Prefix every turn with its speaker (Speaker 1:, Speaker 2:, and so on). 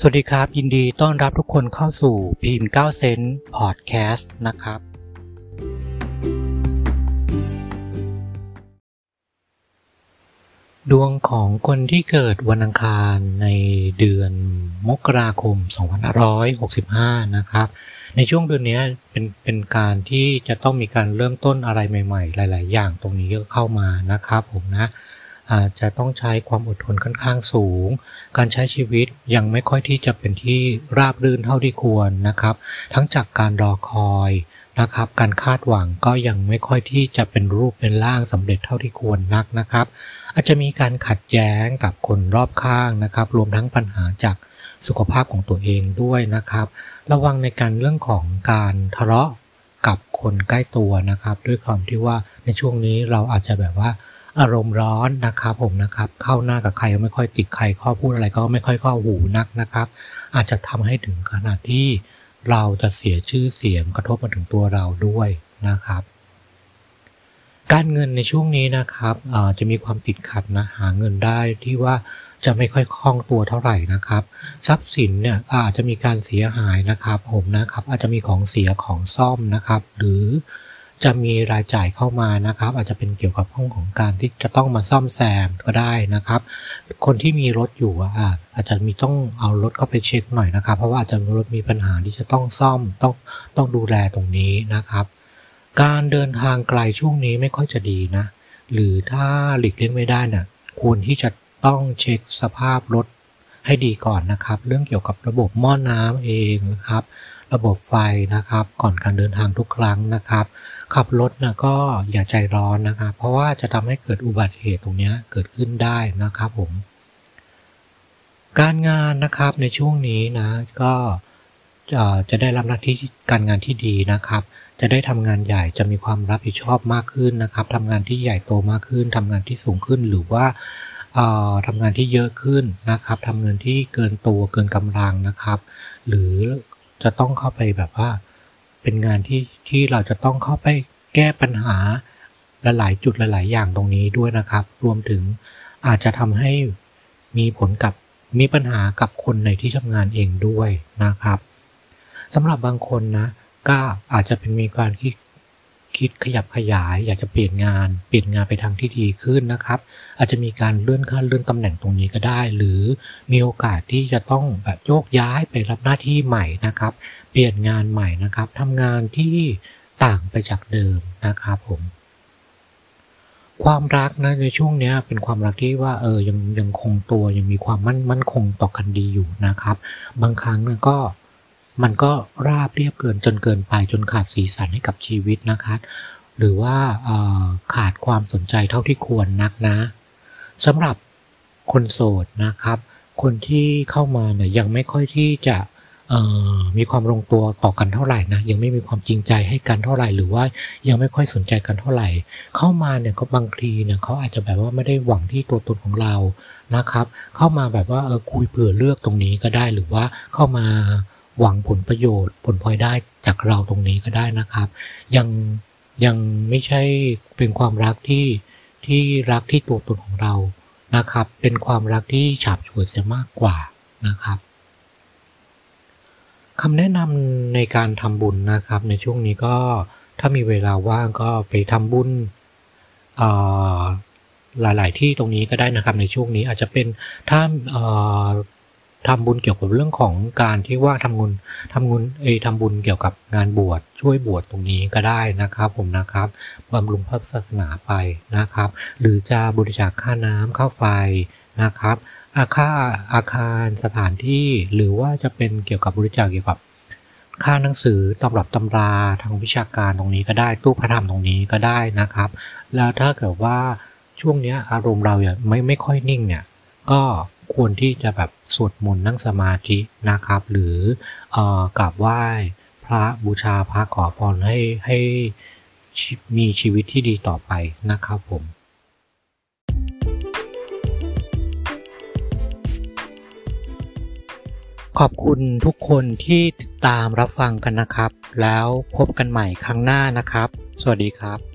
Speaker 1: สวัสดีครับ ยินดีต้อนรับทุกคนเข้าสู่พีม9เซนต์พอดแคสต์นะครับ ดวงของคนที่เกิดวันอังคารในเดือนมกราคม 2565 นะครับ ในช่วงเดือนนี้เป็นเป็นการที่จะต้องมีการเริ่มต้นอะไรใหม่ ๆ หลาย ๆ อย่างตรงนี้ก็เข้ามานะครับผมนะ อาจจะต้องใช้ความอดทนค่อนข้างสูง การใช้ชีวิตยังไม่ค่อยที่จะเป็นที่ราบรื่นเท่าที่ควรนะครับ ทั้งจากการรอคอยนะครับ การคาดหวังก็ยังไม่ค่อยที่จะเป็นรูปเป็นร่างสำเร็จเท่าที่ควรนักนะครับ อาจจะมีการขัดแย้งกับคนรอบข้างนะครับ รวมทั้งปัญหาจากสุขภาพของตัวเองด้วยนะครับ ระวังในการเรื่องของการทะเลาะกับคนใกล้ตัวนะครับ ด้วยความที่ว่าในช่วงนี้เราอาจจะแบบว่า อารมณ์ร้อนนะครับผมนะครับเข้าหน้ากับใครก็ไม่ค่อยติดใครข้อพูดอะไรก็ไม่ค่อยเข้าหูนักนะครับ อาจจะทำให้ถึงขนาดที่เราจะเสียชื่อเสียงกระทบมาถึงตัวเราด้วยนะครับ การเงินในช่วงนี้นะครับจะมีความติดขัดนะหาเงินได้ที่ว่าจะไม่ค่อยคล่องตัวเท่าไหร่นะครับ ทรัพย์สินเนี่ยอาจจะมีการเสียหายนะครับ ผมนะครับ อาจจะมีของเสียของซ่อมนะครับ หรือ จะมีรายจ่ายเข้ามานะครับ อาจจะเป็นเกี่ยวกับห้องของการที่จะต้องมาซ่อมแซมก็ได้นะครับ คนที่มีรถอยู่อาจจะมีต้องเอารถเข้าไปเช็คหน่อยนะครับ เพราะว่าอาจจะรถมีปัญหาที่จะต้องซ่อมต้องต้องดูแลตรงนี้นะครับ การเดินทางไกลช่วงนี้ไม่ค่อยจะดีนะ หรือถ้าหลีกเลี่ยงไม่ได้นะ่ะควรที่จะต้องเช็คสภาพรถให้ดีก่อนนะครับ เรื่องเกี่ยวกับระบบหม้อน้ำเองนะครับ ระบบไฟนะครับ ก่อนการเดินทางทุกครั้งนะครับ ขับรถนะก็อย่าใจร้อนนะครับ เพราะว่าจะทำให้เกิดอุบัติเหตุตรงนี้เกิดขึ้นได้นะครับผม การงานนะครับในช่วงนี้นะก็จะได้รับหน้าที่การงานที่ดีนะครับ จะได้ทำงานใหญ่จะมีความรับผิดชอบมากขึ้นนะครับทำงานที่ใหญ่โตมากขึ้นทำงานที่สูงขึ้นหรือว่าทำงานที่เยอะขึ้นนะครับทำเงินที่เกินตัวเกินกำลังนะครับ หรือจะต้องเข้าไปแบบว่า เป็นงานที่ที่เราจะต้องเข้าไปแก้ปัญหาลหลายจุดหลาย ๆ อย่างตรงนี้ด้วยนะครับ รวมถึงอาจจะทำให้มีผลกับมีปัญหากับคนในที่ทำงานเองด้วยนะครับสำหรับบางคนนะก็อาจจะเป็นมีการคิด คิดขยับขยาย อยากจะเปลี่ยนงาน เปลี่ยนงานไปทางที่ดีขึ้นนะครับ อาจจะมีการเลื่อนขั้นเลื่อนตำแหน่งตรงนี้ก็ได้ หรือมีโอกาสที่จะต้องแบบโยกย้ายไปรับหน้าที่ใหม่นะครับ เปลี่ยนงานใหม่นะครับทำงานที่ต่างไปจากเดิมนะครับผมความรักนะในช่วงนี้เป็นความรักที่ว่าเออยังยังคงตัวยังมีความมั่นมั่นคงต่อกันดีอยู่นะครับ บางครั้งนะก็ มันก็ราบเรียบเกินจนเกินไปจนขาดสีสันให้กับชีวิตนะครับหรือว่าขาดความสนใจเท่าที่ควรนักนะสำหรับคนโสดนะครับ คนที่เข้ามาเนี่ยยังไม่ค่อยที่จะมีความลงตัวต่อกันเท่าไหร่นะยังไม่มีความจริงใจให้กันเท่าไหร่หรือว่ายังไม่ค่อยสนใจกันเท่าไหร่ เข้ามาเนี่ยก็บางทีเนี่ยเขาอาจจะแบบว่าไม่ได้หวังที่ตัวตนของเรานะครับ เข้ามาแบบว่าเออคุยเผื่อเลือกตรงนี้ก็ได้หรือว่าเข้ามา หวังผลประโยชน์ ผลพลอยได้จากเราตรงนี้ก็ได้นะครับ ยังยังไม่ใช่เป็นความรักที่ที่รักที่ตัวตนของเรานะครับ เป็นความรักที่ฉาบฉวยเสียมากกว่านะครับคำแนะนำในการทำบุญนะครับ ในช่วงนี้ก็ถ้ามีเวลาว่างก็ไปทำบุญหลาย ๆ ที่ตรงนี้ก็ได้นะครับในช่วงนี้อาจจะเป็นถ้า ทำบุญเกี่ยวกับเรื่องของการที่ว่าทำบุญทำบุญเอทำบุญเกี่ยวกับงานบวชช่วยบวชตรงนี้ก็ได้นะครับผมนะครับบำรุงพระศาสนาไปนะครับ หรือจะบริจาคค่าน้ำค่าไฟนะครับ อาคาอาคารสถานที่หรือว่าจะเป็นเกี่ยวกับบริจาคเกี่ยวกับค่าหนังสือตำรับตำราทางวิชาการตรงนี้ก็ได้ตู้พระธรรมตรงนี้ก็ได้นะครับ แล้วถ้าเกิดว่าช่วงนี้อารมณ์เราเนี่ยไม่ไม่ค่อยนิ่งเนี่ยก็ ควรที่จะแบบสวดมนต์นั่งสมาธินะครับ หรืออกราบไหว้พระบูชาพระขอพรให้ให้มีชีวิตที่ดีต่อไปนะครับผมขอบคุณทุกคนที่ติดตามรับฟังกันนะครับ แล้วพบกันใหม่ครั้งหน้านะครับ สวัสดีครับ